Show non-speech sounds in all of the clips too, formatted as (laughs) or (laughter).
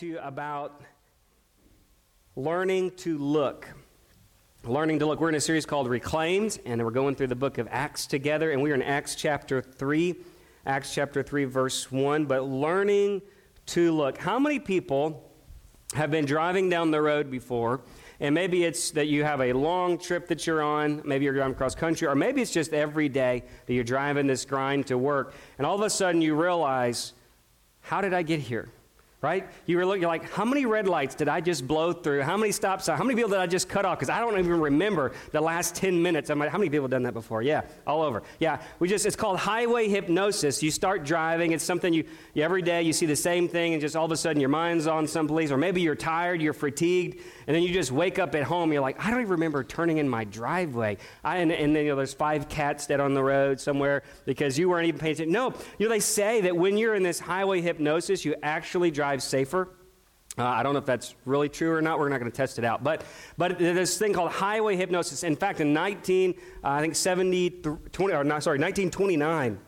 to you about learning to look. Learning to look. We're in a series called Reclaimed, and we're going through the book of Acts together, and we're in Acts chapter 3, Acts chapter 3, verse 1. But learning to look. How many people have been driving down the road before? And maybe it's that you have a long trip that you're on, maybe you're driving across country, or maybe it's just every day that you're driving this grind to work, and all of a sudden you realize, how did I get here? Right? You were looking like, how many red lights did I just blow through? How many stop signs? How many people did I just cut off? Because I don't even remember the last 10 minutes. I'm like, how many people have done that before? Yeah, all over. Yeah, we just, it's called highway hypnosis. You start driving, it's something you, you every day you see the same thing, and just all of a sudden your mind's on someplace, or maybe you're tired, you're fatigued, and then you just wake up at home, you're like, I don't even remember turning in my driveway. I, and, and then, you know, there's five cats dead on the road somewhere because you weren't even paying attention. No, you know, they say that when you're in this highway hypnosis, you actually drive safer. Uh, I don't know if that's really true or not. We're not going to test it out. But, but this thing called highway hypnosis. In fact, in 19, uh, I think 70, 20, or not, sorry, 1929,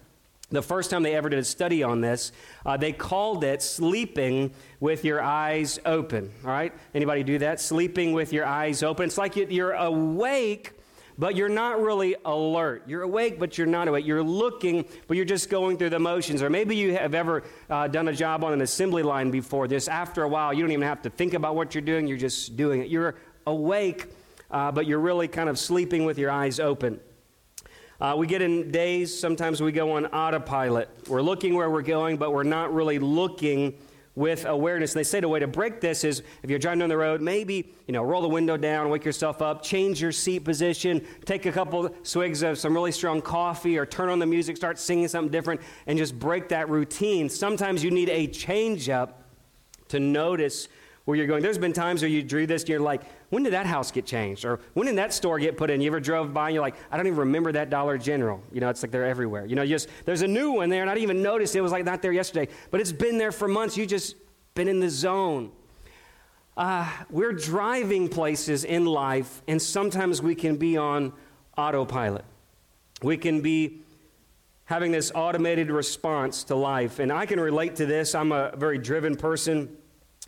the first time they ever did a study on this, uh, they called it sleeping with your eyes open. All right? Anybody do that? Sleeping with your eyes open. It's like you're awake but you're not really alert. You're awake, but you're not awake. You're looking, but you're just going through the motions. Or maybe you have ever uh, done a job on an assembly line before. this. after a while, you don't even have to think about what you're doing, you're just doing it. You're awake, uh, but you're really kind of sleeping with your eyes open. Uh, we get in days, sometimes we go on autopilot. We're looking where we're going, but we're not really looking with awareness. And they say the way to break this is if you're driving down the road, maybe, you know, roll the window down, wake yourself up, change your seat position, take a couple swigs of some really strong coffee or turn on the music, start singing something different, and just break that routine. Sometimes you need a change up to notice where you're going. There's been times where you drew this and you're like, when did that house get changed? Or when did that store get put in? You ever drove by and you're like, I don't even remember that Dollar General. You know, it's like they're everywhere. You know, just there's a new one there and I didn't even notice it was like not there yesterday. But it's been there for months. You just been in the zone. Uh, we're driving places in life, and sometimes we can be on autopilot. We can be having this automated response to life. And I can relate to this. I'm a very driven person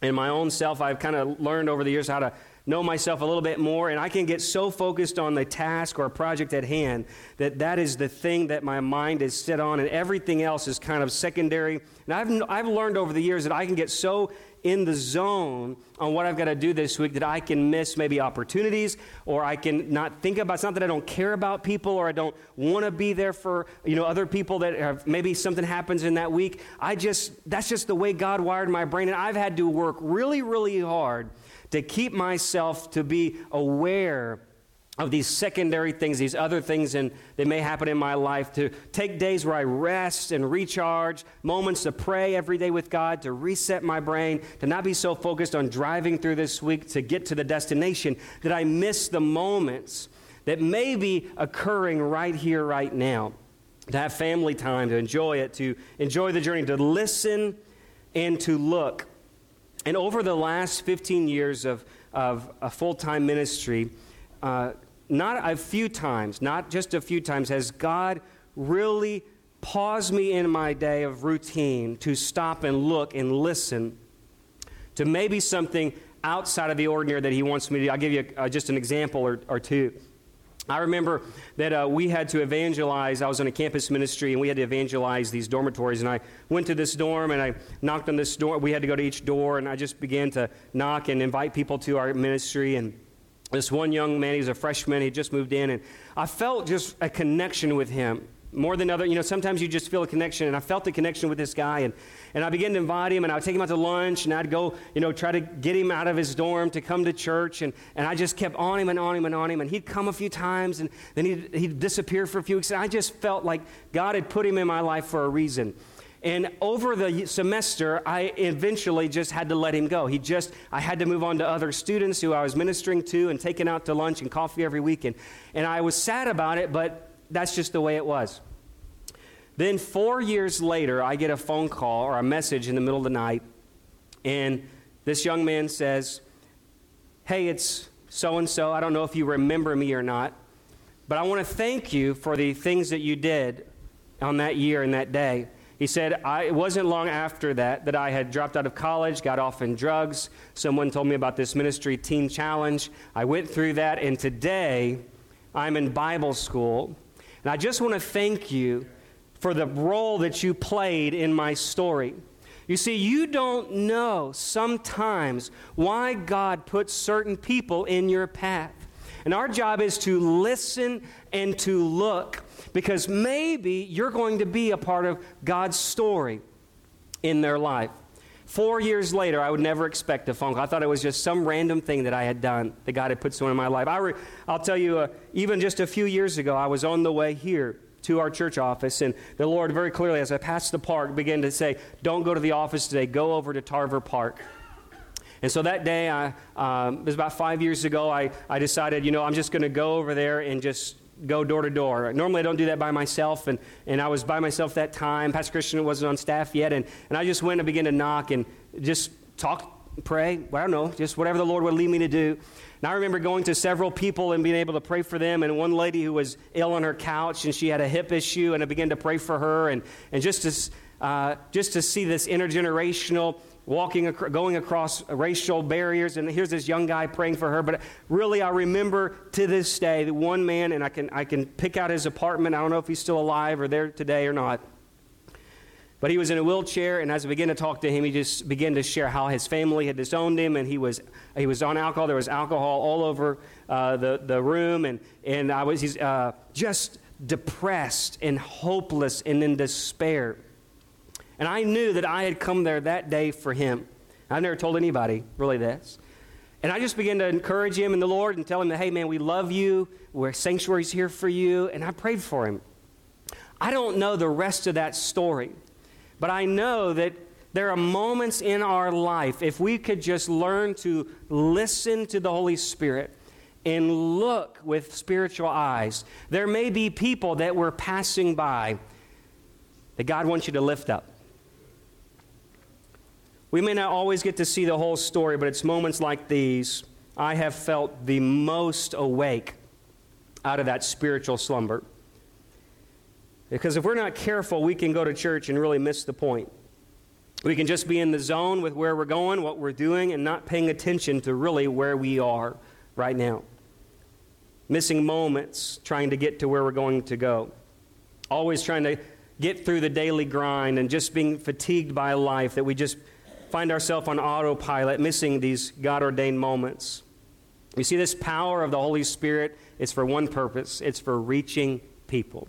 in my own self, I've kind of learned over the years how to know myself a little bit more, and I can get so focused on the task or project at hand that that is the thing that my mind is set on, and everything else is kind of secondary. And I've, I've learned over the years that I can get so in the zone on what I've got to do this week that I can miss maybe opportunities or I can not think about. It's not that I don't care about people or I don't want to be there for you know other people that have maybe something happens in that week. I just that's just the way God wired my brain, and I've had to work really, really hard to keep myself to be aware of these secondary things, these other things and that may happen in my life, to take days where I rest and recharge, moments to pray every day with God, to reset my brain, to not be so focused on driving through this week to get to the destination that I miss the moments that may be occurring right here, right now. To have family time, to enjoy it, to enjoy the journey, to listen and to look. And over the last 15 years of, of a full time ministry, uh, not a few times, not just a few times, has God really paused me in my day of routine to stop and look and listen to maybe something outside of the ordinary that He wants me to do. I'll give you uh, just an example or, or two. I remember that uh, we had to evangelize. I was in a campus ministry, and we had to evangelize these dormitories. And I went to this dorm, and I knocked on this door. We had to go to each door, and I just began to knock and invite people to our ministry. And this one young man, he was a freshman, he just moved in, and I felt just a connection with him more than other. You know, sometimes you just feel a connection, and I felt the connection with this guy, and, and I began to invite him, and I would take him out to lunch, and I'd go, you know, try to get him out of his dorm to come to church, and, and I just kept on him and on him and on him, and he'd come a few times, and then he'd, he'd disappear for a few weeks, and I just felt like God had put him in my life for a reason. And over the semester, I eventually just had to let him go. He just, I had to move on to other students who I was ministering to and taking out to lunch and coffee every week. And, and I was sad about it, but that's just the way it was. Then, four years later, I get a phone call or a message in the middle of the night, and this young man says, Hey, it's so and so. I don't know if you remember me or not, but I want to thank you for the things that you did on that year and that day. He said, It wasn't long after that that I had dropped out of college, got off in drugs. Someone told me about this ministry, Teen Challenge. I went through that, and today I'm in Bible school. And I just want to thank you for the role that you played in my story. You see, you don't know sometimes why God puts certain people in your path. And our job is to listen and to look because maybe you're going to be a part of God's story in their life. Four years later, I would never expect a phone call. I thought it was just some random thing that I had done that God had put someone in my life. I will tell you, uh, even just a few years ago, I was on the way here to our church office. And the Lord, very clearly, as I passed the park, began to say, Don't go to the office today, go over to Tarver Park. And so that day, I, um, it was about five years ago, I, I decided, you know, I'm just going to go over there and just go door to door. Normally, I don't do that by myself, and, and I was by myself that time. Pastor Christian wasn't on staff yet, and, and I just went and began to knock and just talk, pray. Well, I don't know, just whatever the Lord would lead me to do. And I remember going to several people and being able to pray for them. And one lady who was ill on her couch and she had a hip issue, and I began to pray for her. And, and just, to, uh, just to see this intergenerational walking, going across racial barriers. And here's this young guy praying for her. But really, I remember to this day the one man, and I can, I can pick out his apartment. I don't know if he's still alive or there today or not. But he was in a wheelchair, and as I began to talk to him, he just began to share how his family had disowned him, and he was, he was on alcohol. There was alcohol all over uh, the, the room, and, and I was he's, uh, just depressed and hopeless and in despair. And I knew that I had come there that day for him. I've never told anybody really this. And I just began to encourage him in the Lord and tell him that, hey, man, we love you. We're sanctuaries here for you. And I prayed for him. I don't know the rest of that story. But I know that there are moments in our life, if we could just learn to listen to the Holy Spirit and look with spiritual eyes, there may be people that we're passing by that God wants you to lift up. We may not always get to see the whole story, but it's moments like these I have felt the most awake out of that spiritual slumber. Because if we're not careful, we can go to church and really miss the point. We can just be in the zone with where we're going, what we're doing, and not paying attention to really where we are right now. Missing moments trying to get to where we're going to go. Always trying to get through the daily grind and just being fatigued by life that we just find ourselves on autopilot, missing these God ordained moments. You see, this power of the Holy Spirit is for one purpose it's for reaching people.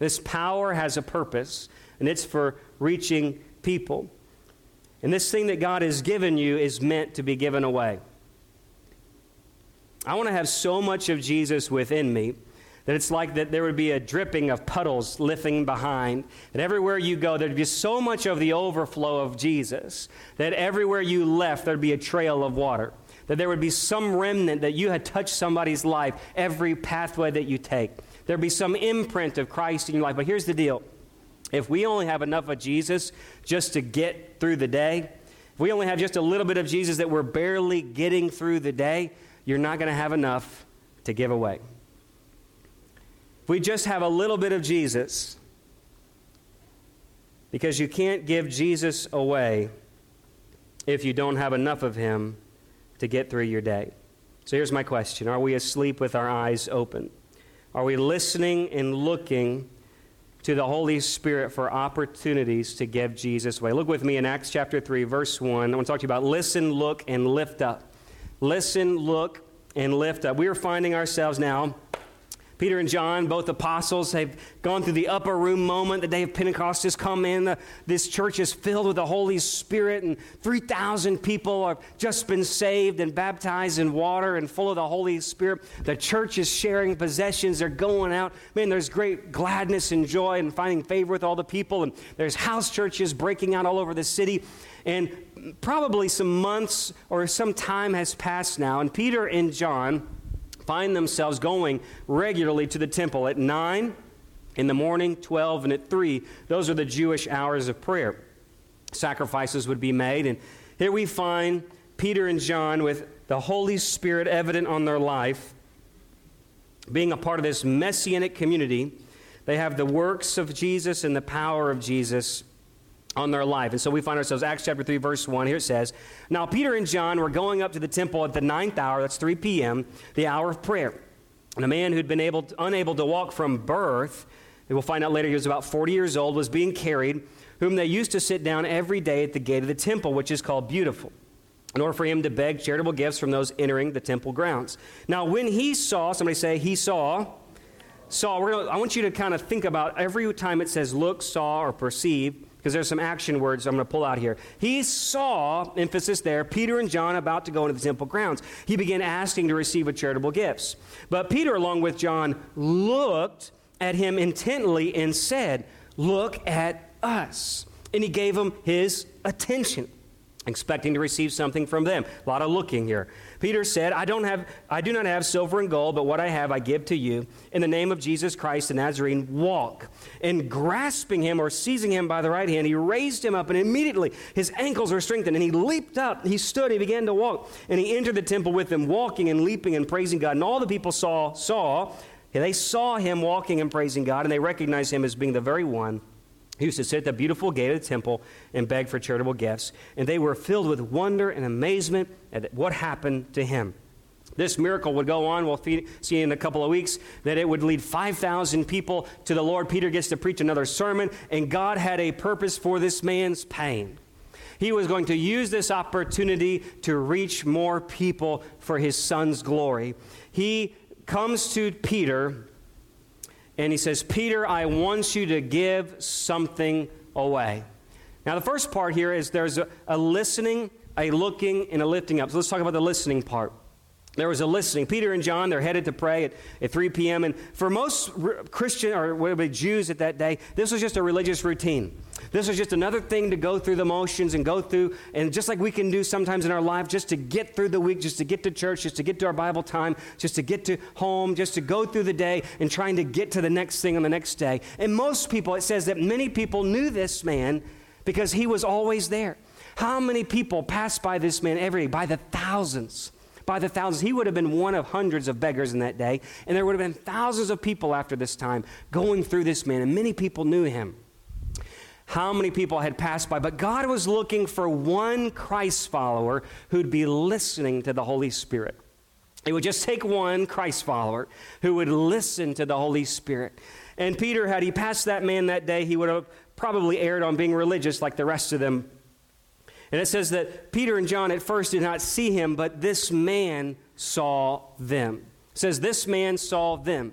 This power has a purpose, and it's for reaching people. And this thing that God has given you is meant to be given away. I want to have so much of Jesus within me that it's like that there would be a dripping of puddles lifting behind. That everywhere you go, there'd be so much of the overflow of Jesus that everywhere you left, there'd be a trail of water. That there would be some remnant that you had touched somebody's life every pathway that you take. There'd be some imprint of Christ in your life. But here's the deal if we only have enough of Jesus just to get through the day, if we only have just a little bit of Jesus that we're barely getting through the day, you're not going to have enough to give away. We just have a little bit of Jesus, because you can't give Jesus away if you don't have enough of him to get through your day. So here's my question Are we asleep with our eyes open? Are we listening and looking to the Holy Spirit for opportunities to give Jesus away? Look with me in Acts chapter 3, verse 1. I want to talk to you about listen, look, and lift up. Listen, look, and lift up. We are finding ourselves now Peter and John, both apostles, have gone through the upper room moment. The day of Pentecost has come in. The, this church is filled with the Holy Spirit, and 3,000 people have just been saved and baptized in water and full of the Holy Spirit. The church is sharing possessions. They're going out. Man, there's great gladness and joy and finding favor with all the people. And there's house churches breaking out all over the city. And probably some months or some time has passed now, and Peter and John find themselves going regularly to the temple at 9 in the morning, 12, and at 3. Those are the Jewish hours of prayer. Sacrifices would be made. And here we find Peter and John with the Holy Spirit evident on their life, being a part of this messianic community. They have the works of Jesus and the power of Jesus on their life. And so we find ourselves, Acts chapter 3, verse 1. Here it says, Now Peter and John were going up to the temple at the ninth hour, that's 3 p.m., the hour of prayer. And a man who'd been able, unable to walk from birth, we'll find out later he was about 40 years old, was being carried, whom they used to sit down every day at the gate of the temple, which is called Beautiful, in order for him to beg charitable gifts from those entering the temple grounds. Now, when he saw, somebody say, he saw, saw, we're gonna, I want you to kind of think about every time it says look, saw, or perceive, because there's some action words I'm going to pull out here. He saw, emphasis there, Peter and John about to go into the temple grounds. He began asking to receive a charitable gifts. But Peter, along with John, looked at him intently and said, Look at us. And he gave him his attention expecting to receive something from them. A lot of looking here. Peter said, I, don't have, I do not have silver and gold, but what I have I give to you. In the name of Jesus Christ the Nazarene, walk. And grasping him or seizing him by the right hand, he raised him up, and immediately his ankles were strengthened, and he leaped up. He stood, he began to walk, and he entered the temple with them, walking and leaping and praising God. And all the people saw, saw, they saw him walking and praising God, and they recognized him as being the very one he used to sit at the beautiful gate of the temple and beg for charitable gifts, and they were filled with wonder and amazement at what happened to him. This miracle would go on. We'll see in a couple of weeks that it would lead 5,000 people to the Lord. Peter gets to preach another sermon, and God had a purpose for this man's pain. He was going to use this opportunity to reach more people for his son's glory. He comes to Peter and he says, Peter, I want you to give something away. Now, the first part here is there's a, a listening, a looking, and a lifting up. So let's talk about the listening part. There was a listening. Peter and John, they're headed to pray at, at 3 p.m. And for most Christian or Jews at that day, this was just a religious routine. This was just another thing to go through the motions and go through, and just like we can do sometimes in our life, just to get through the week, just to get to church, just to get to our Bible time, just to get to home, just to go through the day and trying to get to the next thing on the next day. And most people, it says that many people knew this man because he was always there. How many people passed by this man every day? By the thousands by the thousands. He would have been one of hundreds of beggars in that day, and there would have been thousands of people after this time going through this man, and many people knew him how many people had passed by, but God was looking for one Christ follower who'd be listening to the Holy Spirit. It would just take one Christ follower who would listen to the Holy Spirit. And Peter, had he passed that man that day, he would have probably erred on being religious like the rest of them. And it says that Peter and John at first did not see him, but this man saw them. It says, This man saw them.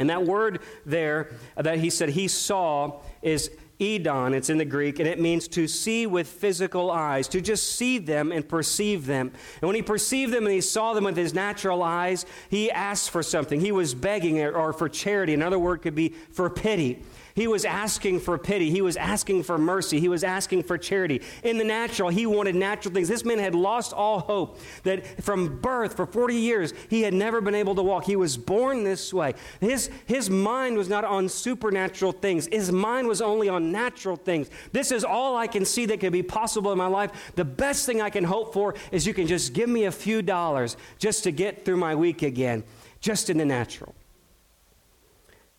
And that word there that he said he saw is Edon, it's in the Greek, and it means to see with physical eyes, to just see them and perceive them. And when he perceived them and he saw them with his natural eyes, he asked for something. He was begging or for charity. Another word could be for pity. He was asking for pity. He was asking for mercy. He was asking for charity. In the natural, he wanted natural things. This man had lost all hope that from birth, for 40 years, he had never been able to walk. He was born this way. His, his mind was not on supernatural things, his mind was only on natural things. This is all I can see that could be possible in my life. The best thing I can hope for is you can just give me a few dollars just to get through my week again, just in the natural.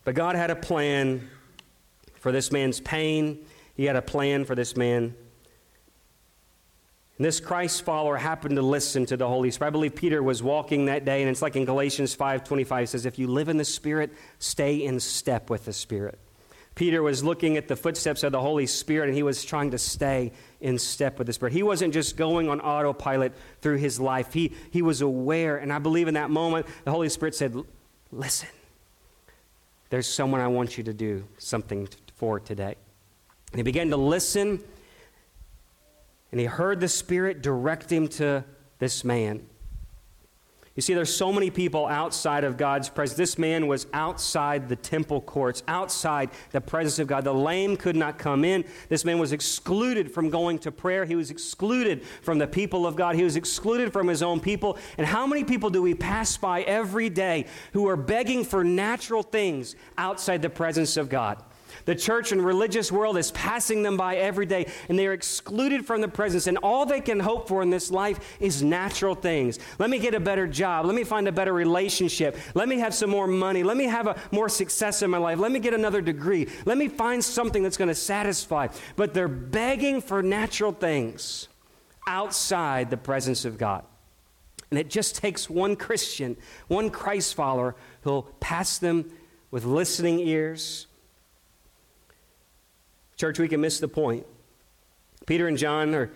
But God had a plan for this man's pain. He had a plan for this man. And this Christ follower happened to listen to the Holy Spirit. I believe Peter was walking that day, and it's like in Galatians 5:25 says, "If you live in the Spirit, stay in step with the Spirit." Peter was looking at the footsteps of the Holy Spirit, and he was trying to stay in step with the Spirit. He wasn't just going on autopilot through his life. He, he was aware, and I believe in that moment, the Holy Spirit said, Listen, there's someone I want you to do something for today. And he began to listen, and he heard the Spirit direct him to this man. You see, there's so many people outside of God's presence. This man was outside the temple courts, outside the presence of God. The lame could not come in. This man was excluded from going to prayer. He was excluded from the people of God. He was excluded from his own people. And how many people do we pass by every day who are begging for natural things outside the presence of God? The church and religious world is passing them by every day, and they are excluded from the presence. And all they can hope for in this life is natural things. Let me get a better job. Let me find a better relationship. Let me have some more money. Let me have a, more success in my life. Let me get another degree. Let me find something that's going to satisfy. But they're begging for natural things outside the presence of God. And it just takes one Christian, one Christ follower, who'll pass them with listening ears. Church, we can miss the point. Peter and John are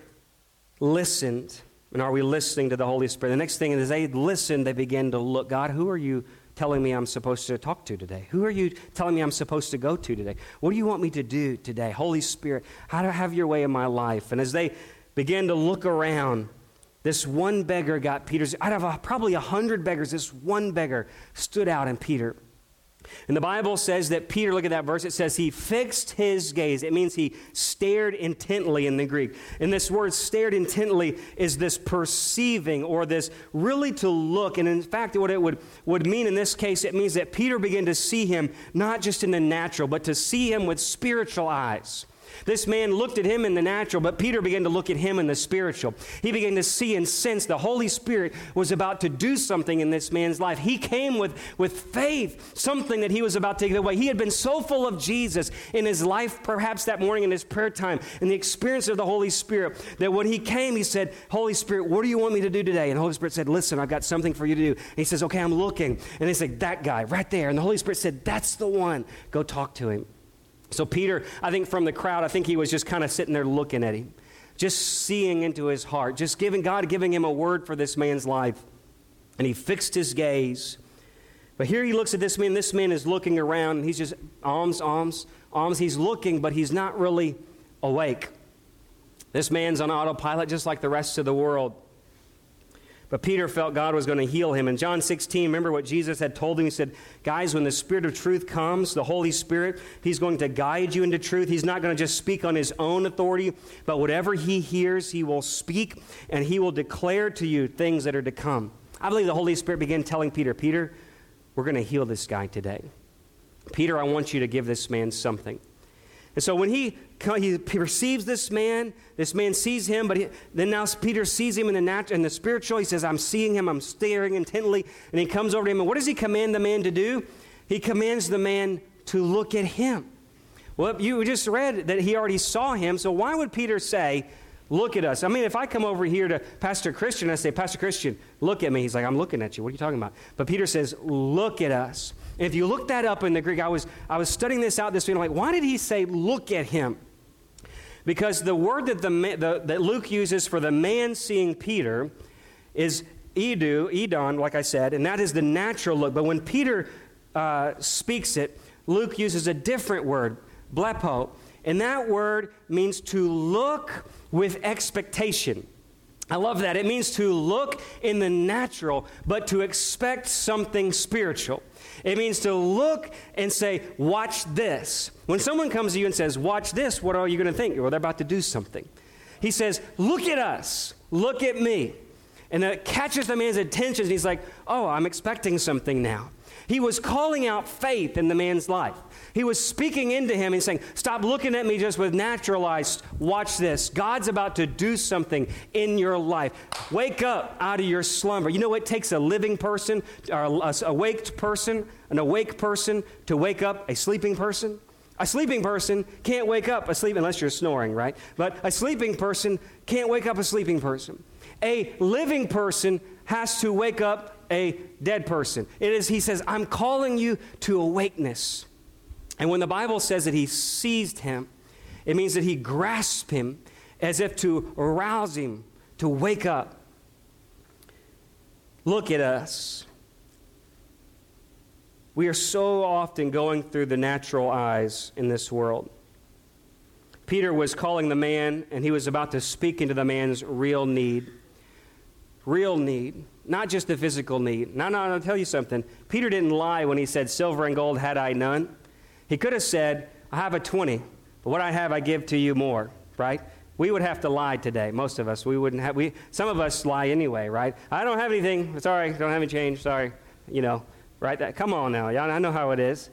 listened. And are we listening to the Holy Spirit? The next thing is they listen, they begin to look. God, who are you telling me I'm supposed to talk to today? Who are you telling me I'm supposed to go to today? What do you want me to do today? Holy Spirit, how to have your way in my life? And as they begin to look around, this one beggar got Peter's, out of a, probably a hundred beggars, this one beggar stood out in Peter. And the Bible says that Peter, look at that verse, it says he fixed his gaze. It means he stared intently in the Greek. And this word stared intently is this perceiving or this really to look. And in fact, what it would, would mean in this case, it means that Peter began to see him not just in the natural, but to see him with spiritual eyes. This man looked at him in the natural, but Peter began to look at him in the spiritual. He began to see and sense the Holy Spirit was about to do something in this man's life. He came with, with faith, something that he was about to take away. He had been so full of Jesus in his life, perhaps that morning in his prayer time, in the experience of the Holy Spirit, that when he came, he said, Holy Spirit, what do you want me to do today? And the Holy Spirit said, Listen, I've got something for you to do. And he says, Okay, I'm looking. And he said, That guy right there. And the Holy Spirit said, That's the one. Go talk to him. So, Peter, I think from the crowd, I think he was just kind of sitting there looking at him, just seeing into his heart, just giving God giving him a word for this man's life. And he fixed his gaze. But here he looks at this man. This man is looking around. He's just alms, alms, alms. He's looking, but he's not really awake. This man's on autopilot just like the rest of the world. But Peter felt God was going to heal him. In John 16, remember what Jesus had told him? He said, Guys, when the Spirit of truth comes, the Holy Spirit, He's going to guide you into truth. He's not going to just speak on His own authority, but whatever He hears, He will speak and He will declare to you things that are to come. I believe the Holy Spirit began telling Peter, Peter, we're going to heal this guy today. Peter, I want you to give this man something. And so when he, he perceives this man, this man sees him, but he, then now Peter sees him in the, natural, in the spiritual. He says, I'm seeing him, I'm staring intently. And he comes over to him, and what does he command the man to do? He commands the man to look at him. Well, you just read that he already saw him, so why would Peter say, Look at us. I mean, if I come over here to Pastor Christian, I say, Pastor Christian, look at me. He's like, I'm looking at you. What are you talking about? But Peter says, Look at us. And if you look that up in the Greek, I was, I was studying this out this week. I'm like, why did he say, Look at him? Because the word that, the, the, that Luke uses for the man seeing Peter is edu, edon, like I said, and that is the natural look. But when Peter uh, speaks it, Luke uses a different word, blepo, and that word means to look with expectation. I love that. It means to look in the natural, but to expect something spiritual. It means to look and say, Watch this. When someone comes to you and says, Watch this, what are you going to think? Well, they're about to do something. He says, Look at us. Look at me. And that catches the man's attention. He's like, Oh, I'm expecting something now. He was calling out faith in the man's life. He was speaking into him and saying, Stop looking at me just with natural eyes. Watch this. God's about to do something in your life. Wake up out of your slumber. You know what takes a living person, or a awake person, an awake person to wake up a sleeping person? A sleeping person can't wake up asleep unless you're snoring, right? But a sleeping person can't wake up a sleeping person. A living person has to wake up a dead person. It is, he says, I'm calling you to awakeness. And when the Bible says that he seized him, it means that he grasped him as if to arouse him, to wake up. Look at us. We are so often going through the natural eyes in this world. Peter was calling the man, and he was about to speak into the man's real need. Real need, not just the physical need. Now, now, I'll tell you something. Peter didn't lie when he said, Silver and gold had I none. He could have said, I have a 20, but what I have I give to you more, right? We would have to lie today, most of us. We wouldn't have, we, some of us lie anyway, right? I don't have anything. Sorry, don't have any change. Sorry. You know, right? That, come on now. y'all, I know how it is,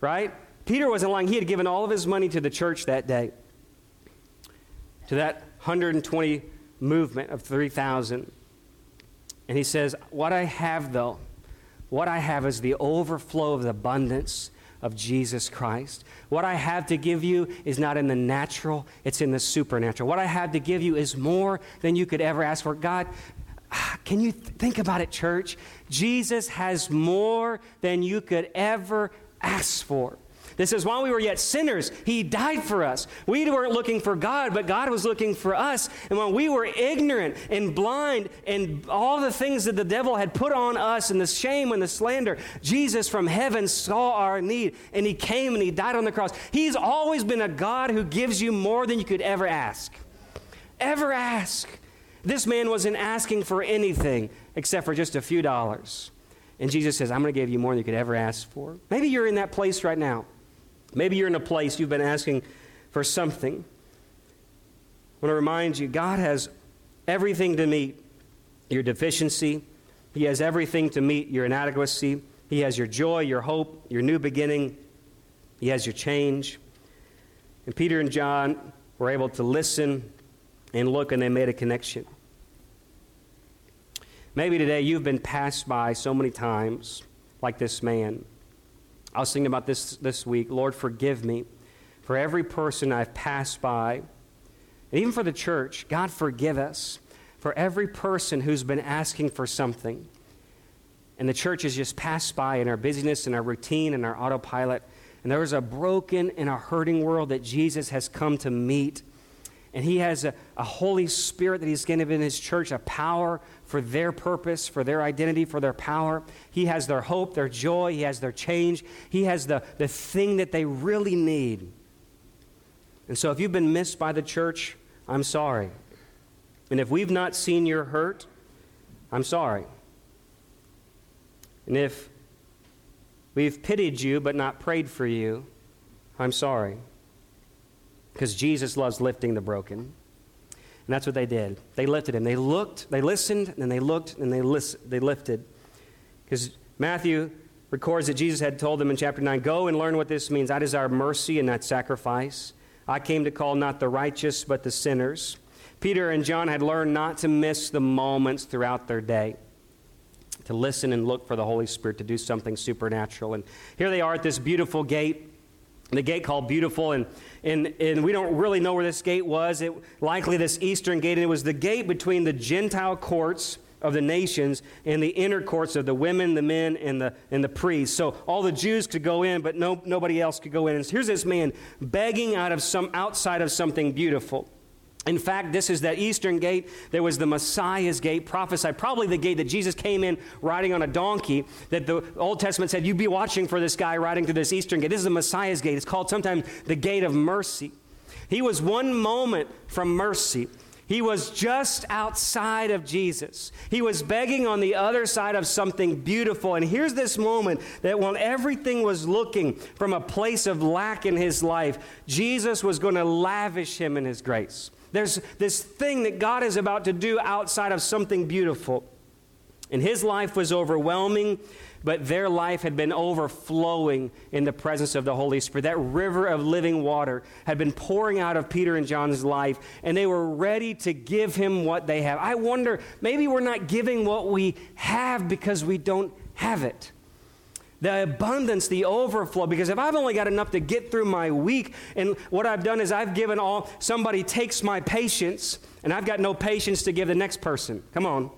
right? Peter wasn't lying. He had given all of his money to the church that day, to that 120 movement of 3,000. And he says, What I have, though, what I have is the overflow of the abundance of Jesus Christ. What I have to give you is not in the natural, it's in the supernatural. What I have to give you is more than you could ever ask for. God, ah, can you th- think about it, church? Jesus has more than you could ever ask for. This is while we were yet sinners, he died for us. We weren't looking for God, but God was looking for us. And when we were ignorant and blind and all the things that the devil had put on us and the shame and the slander, Jesus from heaven saw our need and he came and he died on the cross. He's always been a God who gives you more than you could ever ask. Ever ask. This man wasn't asking for anything except for just a few dollars. And Jesus says, I'm going to give you more than you could ever ask for. Maybe you're in that place right now. Maybe you're in a place you've been asking for something. I want to remind you God has everything to meet your deficiency, He has everything to meet your inadequacy. He has your joy, your hope, your new beginning, He has your change. And Peter and John were able to listen and look, and they made a connection. Maybe today you've been passed by so many times, like this man. I was thinking about this this week. Lord, forgive me for every person I've passed by. And even for the church, God, forgive us for every person who's been asking for something. And the church has just passed by in our busyness and our routine and our autopilot. And there is a broken and a hurting world that Jesus has come to meet. And he has a, a Holy Spirit that he's given in his church, a power for their purpose, for their identity, for their power. He has their hope, their joy, He has their change. He has the, the thing that they really need. And so if you've been missed by the church, I'm sorry. And if we've not seen your hurt, I'm sorry. And if we've pitied you but not prayed for you, I'm sorry. Because Jesus loves lifting the broken. And that's what they did. They lifted him. They looked, they listened, and they looked, and they, lis- they lifted. Because Matthew records that Jesus had told them in chapter 9 Go and learn what this means. I desire mercy and not sacrifice. I came to call not the righteous, but the sinners. Peter and John had learned not to miss the moments throughout their day, to listen and look for the Holy Spirit to do something supernatural. And here they are at this beautiful gate the gate called Beautiful, and, and, and we don't really know where this gate was. It, likely this eastern gate, and it was the gate between the Gentile courts of the nations and the inner courts of the women, the men, and the, and the priests. So all the Jews could go in, but no, nobody else could go in. And here's this man begging out of some outside of something beautiful. In fact, this is that eastern gate. There was the Messiah's gate, prophesied, probably the gate that Jesus came in riding on a donkey, that the Old Testament said, You'd be watching for this guy riding through this eastern gate. This is the Messiah's gate. It's called sometimes the gate of mercy. He was one moment from mercy. He was just outside of Jesus. He was begging on the other side of something beautiful. And here's this moment that when everything was looking from a place of lack in his life, Jesus was going to lavish him in his grace. There's this thing that God is about to do outside of something beautiful. And his life was overwhelming, but their life had been overflowing in the presence of the Holy Spirit. That river of living water had been pouring out of Peter and John's life, and they were ready to give him what they have. I wonder, maybe we're not giving what we have because we don't have it the abundance, the overflow. Because if I've only got enough to get through my week, and what I've done is I've given all, somebody takes my patience, and I've got no patience to give the next person. Come on.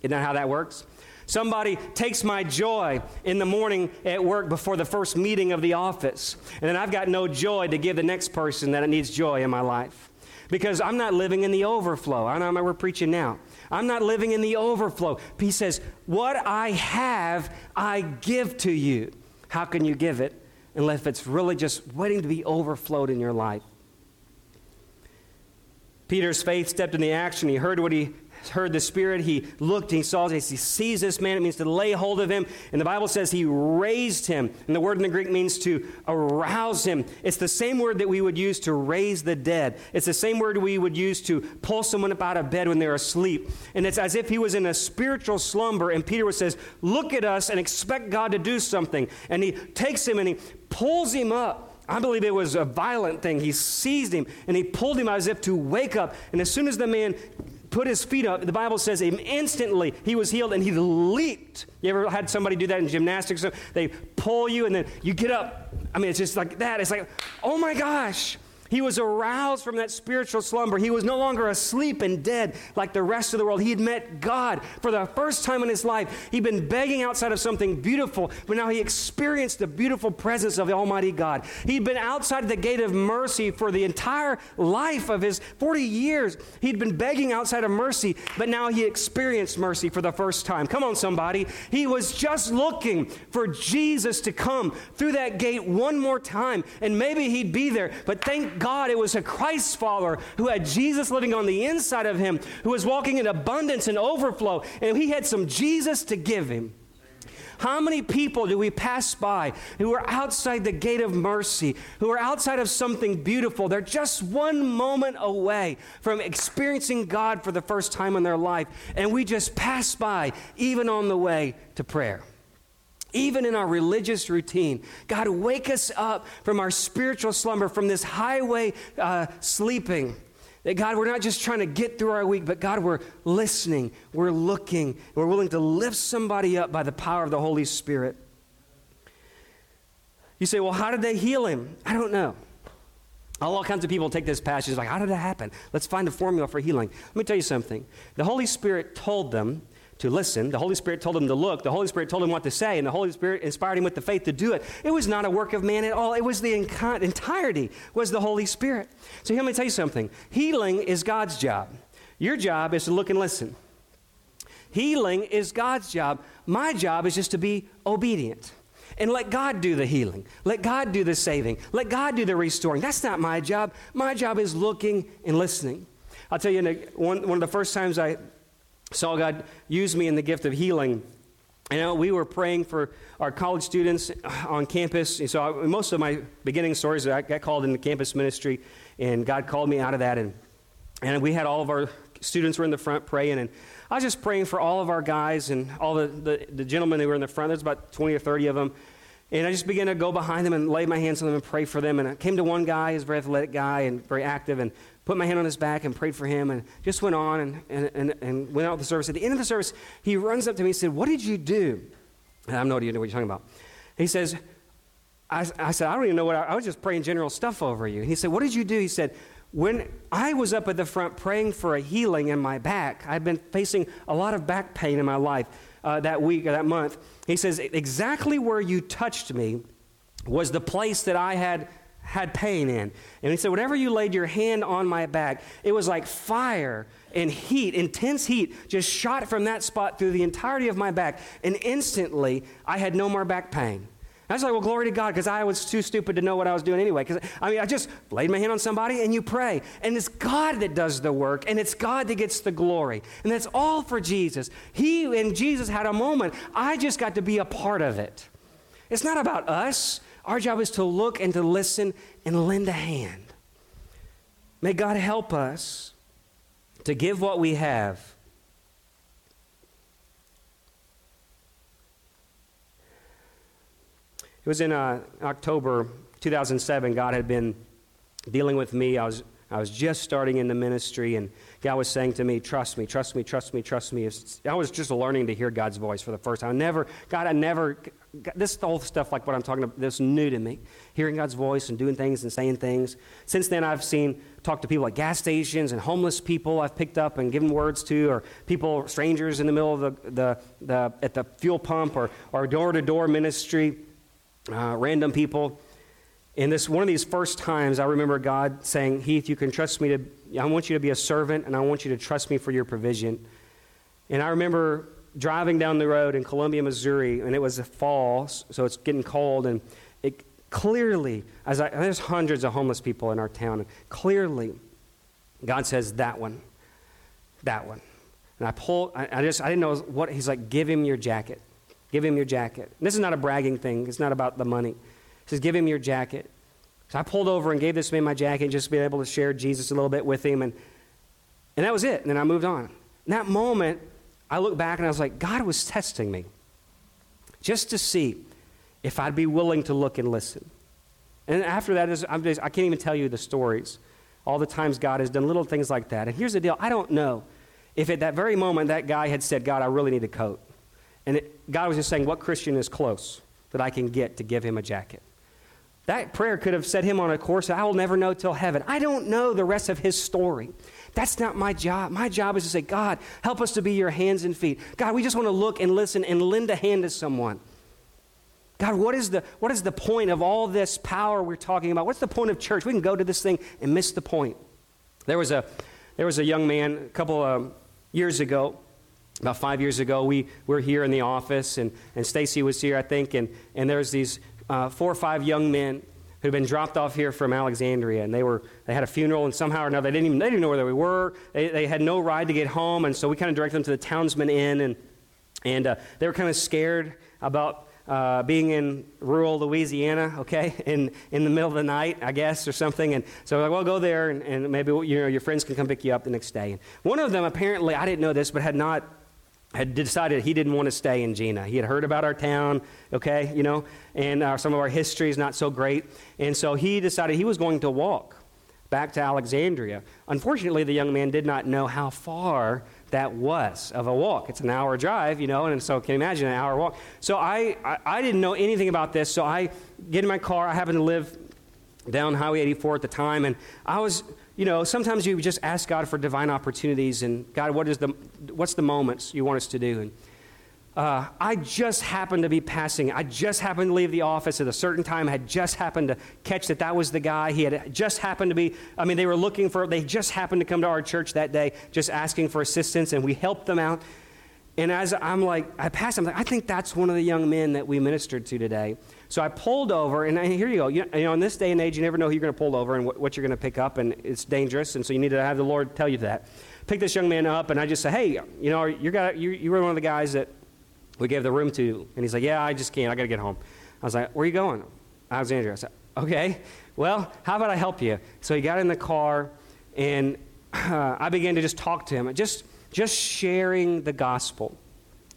Isn't that how that works? Somebody takes my joy in the morning at work before the first meeting of the office, and then I've got no joy to give the next person that needs joy in my life. Because I'm not living in the overflow. I know we're preaching now. I'm not living in the overflow. He says, What I have, I give to you. How can you give it unless it's really just waiting to be overflowed in your life? Peter's faith stepped in the action. He heard what he heard the Spirit, he looked, he saw, he sees this man. It means to lay hold of him. And the Bible says he raised him. And the word in the Greek means to arouse him. It's the same word that we would use to raise the dead. It's the same word we would use to pull someone up out of bed when they're asleep. And it's as if he was in a spiritual slumber. And Peter says, Look at us and expect God to do something. And he takes him and he pulls him up. I believe it was a violent thing. He seized him and he pulled him as if to wake up. And as soon as the man put his feet up, the Bible says instantly he was healed and he leaped. You ever had somebody do that in gymnastics? They pull you and then you get up. I mean, it's just like that. It's like, oh my gosh. He was aroused from that spiritual slumber. He was no longer asleep and dead like the rest of the world. He had met God for the first time in his life. He'd been begging outside of something beautiful, but now he experienced the beautiful presence of the Almighty God. He'd been outside the gate of mercy for the entire life of his 40 years. He'd been begging outside of mercy, but now he experienced mercy for the first time. Come on, somebody. He was just looking for Jesus to come through that gate one more time, and maybe he'd be there. But thank God it was a Christ follower who had Jesus living on the inside of him, who was walking in abundance and overflow, and he had some Jesus to give him. How many people do we pass by who are outside the gate of mercy, who are outside of something beautiful? They're just one moment away from experiencing God for the first time in their life, and we just pass by, even on the way to prayer even in our religious routine. God, wake us up from our spiritual slumber, from this highway uh, sleeping. That God, we're not just trying to get through our week, but God, we're listening, we're looking, we're willing to lift somebody up by the power of the Holy Spirit. You say, well, how did they heal him? I don't know. All kinds of people take this passage like, how did it happen? Let's find a formula for healing. Let me tell you something. The Holy Spirit told them to listen. The Holy Spirit told him to look. The Holy Spirit told him what to say, and the Holy Spirit inspired him with the faith to do it. It was not a work of man at all. It was the entirety was the Holy Spirit. So here, let me tell you something. Healing is God's job. Your job is to look and listen. Healing is God's job. My job is just to be obedient. And let God do the healing. Let God do the saving. Let God do the restoring. That's not my job. My job is looking and listening. I'll tell you, one, one of the first times I saw God use me in the gift of healing. You know, we were praying for our college students on campus. So I, most of my beginning stories, I got called into campus ministry, and God called me out of that. And, and we had all of our students were in the front praying, and I was just praying for all of our guys and all the, the, the gentlemen who were in the front. There's about 20 or 30 of them. And I just began to go behind them and lay my hands on them and pray for them. And I came to one guy, he's a very athletic guy and very active, and put my hand on his back and prayed for him and just went on and, and, and, and went out the service. At the end of the service, he runs up to me and said, What did you do? And I have no idea what you're talking about. He says, I, I said, I don't even know what I, I was just praying general stuff over you. And he said, What did you do? He said, when I was up at the front praying for a healing in my back, I've been facing a lot of back pain in my life uh, that week or that month. He says, Exactly where you touched me was the place that I had had pain in. And he said, Whenever you laid your hand on my back, it was like fire and heat, intense heat, just shot from that spot through the entirety of my back. And instantly, I had no more back pain. I was like, well, glory to God, because I was too stupid to know what I was doing anyway. Because, I mean, I just laid my hand on somebody and you pray. And it's God that does the work, and it's God that gets the glory. And that's all for Jesus. He and Jesus had a moment. I just got to be a part of it. It's not about us, our job is to look and to listen and lend a hand. May God help us to give what we have. It was in uh, October 2007. God had been dealing with me. I was, I was just starting in the ministry, and God was saying to me, Trust me, trust me, trust me, trust me. I was just learning to hear God's voice for the first time. I never, God, I never this whole stuff like what I'm talking about, this new to me. Hearing God's voice and doing things and saying things. Since then, I've seen, talked to people at gas stations and homeless people I've picked up and given words to, or people, strangers in the middle of the, the, the at the fuel pump or, or door-to-door ministry, uh, random people. And this one of these first times, I remember God saying, Heath, you can trust me to, I want you to be a servant, and I want you to trust me for your provision. And I remember driving down the road in Columbia, Missouri, and it was a fall, so it's getting cold, and it clearly, as I, there's hundreds of homeless people in our town, and clearly, God says, that one, that one. And I pull, I, I just, I didn't know what, he's like, give him your jacket. Give him your jacket. And this is not a bragging thing. It's not about the money. He says, give him your jacket. So I pulled over and gave this man my jacket just to be able to share Jesus a little bit with him. And, and that was it. And then I moved on. In that moment, I looked back and I was like, God was testing me just to see if I'd be willing to look and listen. And after that, just, I can't even tell you the stories. All the times God has done little things like that. And here's the deal I don't know if at that very moment that guy had said, God, I really need a coat. And it, God was just saying, What Christian is close that I can get to give him a jacket? That prayer could have set him on a course I will never know till heaven. I don't know the rest of his story. That's not my job. My job is to say, God, help us to be your hands and feet. God, we just want to look and listen and lend a hand to someone. God, what is, the, what is the point of all this power we're talking about? What's the point of church? We can go to this thing and miss the point. There was a, there was a young man a couple of years ago, about five years ago. We were here in the office, and, and Stacy was here, I think, and, and there's these uh, four or five young men who'd been dropped off here from Alexandria, and they were they had a funeral, and somehow or another they didn't even they didn't know where they were. They, they had no ride to get home, and so we kind of directed them to the Townsman Inn, and and uh, they were kind of scared about. Uh, being in rural Louisiana, okay, (laughs) in, in the middle of the night, I guess, or something. And so, we're like, well, go there, and, and maybe you know your friends can come pick you up the next day. And one of them, apparently, I didn't know this, but had not had decided he didn't want to stay in Jena. He had heard about our town, okay, you know, and uh, some of our history is not so great. And so he decided he was going to walk back to Alexandria. Unfortunately, the young man did not know how far that was of a walk. It's an hour drive, you know, and so can you imagine an hour walk? So I, I, I didn't know anything about this, so I get in my car. I happened to live down Highway 84 at the time, and I was you know, sometimes you just ask God for divine opportunities and God, what is the, what's the moments you want us to do? And uh, I just happened to be passing. I just happened to leave the office at a certain time. I had just happened to catch that that was the guy. He had just happened to be, I mean, they were looking for, they just happened to come to our church that day, just asking for assistance, and we helped them out. And as I'm like, I passed, I'm like, I think that's one of the young men that we ministered to today. So I pulled over, and here you go. You, you know, in this day and age, you never know who you're going to pull over and what, what you're going to pick up, and it's dangerous, and so you need to have the Lord tell you that. Pick this young man up, and I just say, hey, you know, you got you, you were one of the guys that we gave the room to, and he's like, yeah, I just can't. I got to get home. I was like, where are you going? Alexandria. I said, okay. Well, how about I help you? So he got in the car, and uh, I began to just talk to him, just just sharing the gospel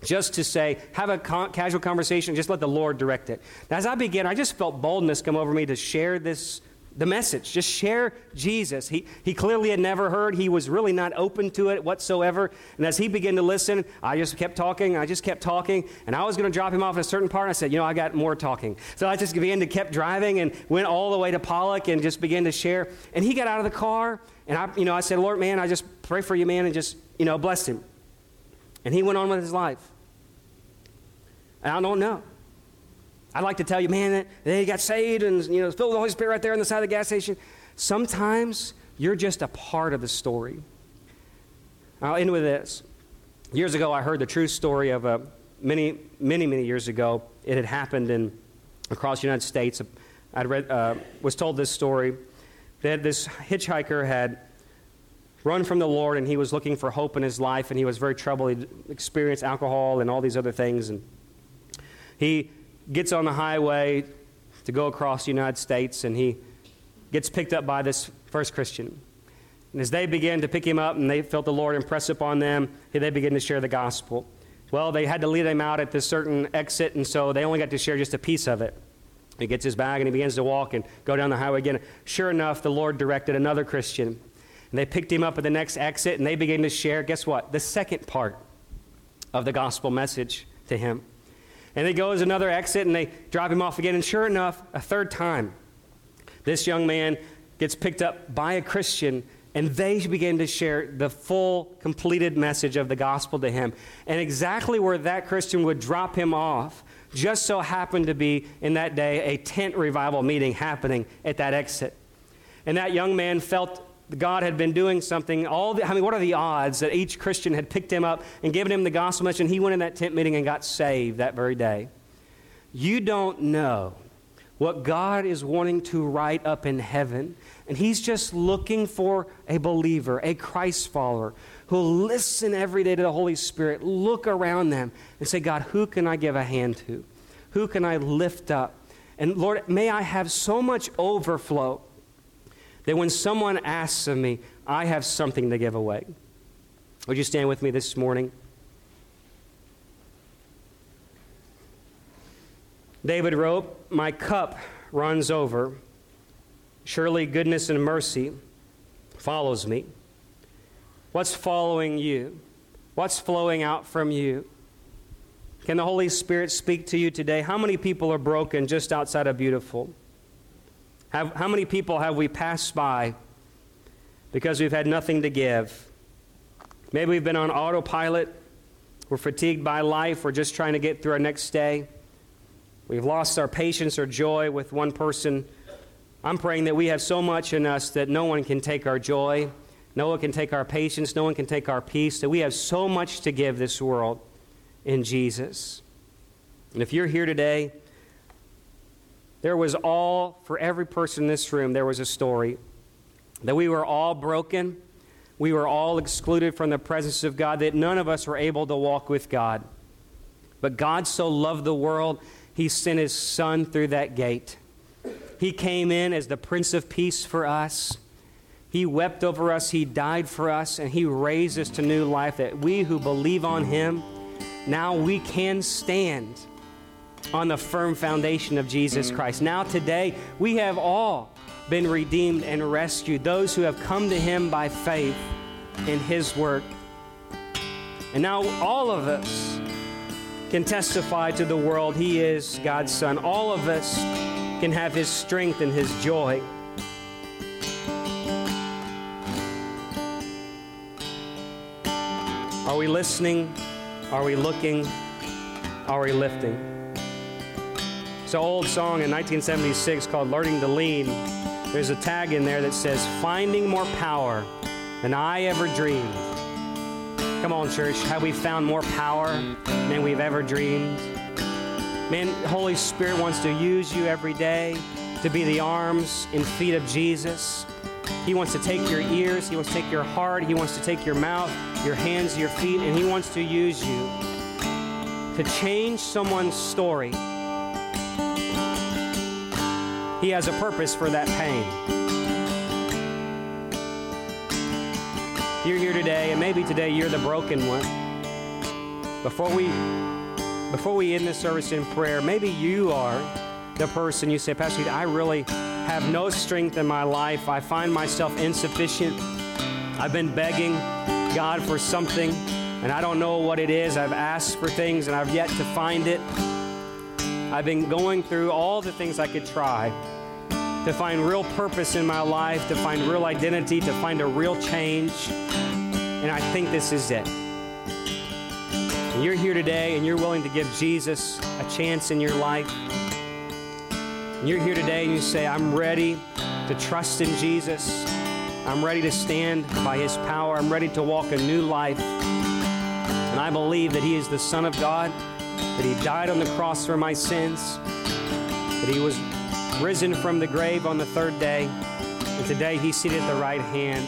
just to say, have a con- casual conversation, just let the Lord direct it. As I began, I just felt boldness come over me to share this, the message. Just share Jesus. He, he clearly had never heard. He was really not open to it whatsoever. And as he began to listen, I just kept talking. I just kept talking. And I was going to drop him off at a certain part. I said, you know, I got more talking. So I just began to keep driving and went all the way to Pollock and just began to share. And he got out of the car. And I, you know, I said, Lord, man, I just pray for you, man, and just, you know, bless him. And he went on with his life. And I don't know. I'd like to tell you, man, they got saved and you know, filled with the Holy Spirit right there on the side of the gas station. Sometimes you're just a part of the story. I'll end with this. Years ago, I heard the true story of a many, many, many years ago. It had happened in across the United States. I read, uh, was told this story that this hitchhiker had run from the Lord and he was looking for hope in his life and he was very troubled. He experienced alcohol and all these other things. And he gets on the highway to go across the United States and he gets picked up by this first Christian. And as they begin to pick him up and they felt the Lord impress upon them, they begin to share the gospel. Well, they had to lead him out at this certain exit, and so they only got to share just a piece of it. He gets his bag and he begins to walk and go down the highway again. Sure enough, the Lord directed another Christian. And they picked him up at the next exit and they began to share, guess what? The second part of the gospel message to him. And they go another exit and they drop him off again. And sure enough, a third time, this young man gets picked up by a Christian and they begin to share the full, completed message of the gospel to him. And exactly where that Christian would drop him off just so happened to be in that day a tent revival meeting happening at that exit. And that young man felt God had been doing something. All the, I mean, what are the odds that each Christian had picked him up and given him the gospel message, and he went in that tent meeting and got saved that very day? You don't know what God is wanting to write up in heaven. And He's just looking for a believer, a Christ follower, who'll listen every day to the Holy Spirit, look around them, and say, God, who can I give a hand to? Who can I lift up? And Lord, may I have so much overflow that when someone asks of me, I have something to give away. Would you stand with me this morning? David wrote, My cup runs over. Surely goodness and mercy follows me. What's following you? What's flowing out from you? Can the Holy Spirit speak to you today? How many people are broken just outside of beautiful? Have, how many people have we passed by because we've had nothing to give? Maybe we've been on autopilot. We're fatigued by life. We're just trying to get through our next day. We've lost our patience or joy with one person. I'm praying that we have so much in us that no one can take our joy, no one can take our patience, no one can take our peace, that we have so much to give this world in Jesus. And if you're here today, there was all, for every person in this room, there was a story. That we were all broken, we were all excluded from the presence of God, that none of us were able to walk with God. But God so loved the world he sent his son through that gate. He came in as the Prince of Peace for us. He wept over us, He died for us, and He raised us to new life that we who believe on Him, now we can stand on the firm foundation of Jesus Christ. Now, today, we have all been redeemed and rescued, those who have come to Him by faith in His work. And now, all of us can testify to the world He is God's Son. All of us can have His strength and His joy. Are we listening? Are we looking? Are we lifting? It's an old song in 1976 called Learning to Lean. There's a tag in there that says, Finding more power than I ever dreamed. Come on, church. Have we found more power than we've ever dreamed? Man, Holy Spirit wants to use you every day to be the arms and feet of Jesus. He wants to take your ears, He wants to take your heart, He wants to take your mouth, your hands, your feet, and He wants to use you to change someone's story. He has a purpose for that pain. You're here today, and maybe today you're the broken one. Before we before we end this service in prayer, maybe you are the person you say, Pastor, I really have no strength in my life. I find myself insufficient. I've been begging God for something, and I don't know what it is. I've asked for things, and I've yet to find it. I've been going through all the things I could try to find real purpose in my life, to find real identity, to find a real change. And I think this is it. And you're here today and you're willing to give Jesus a chance in your life. And you're here today and you say, I'm ready to trust in Jesus. I'm ready to stand by his power. I'm ready to walk a new life. And I believe that he is the Son of God, that he died on the cross for my sins, that he was risen from the grave on the third day, and today he's seated at the right hand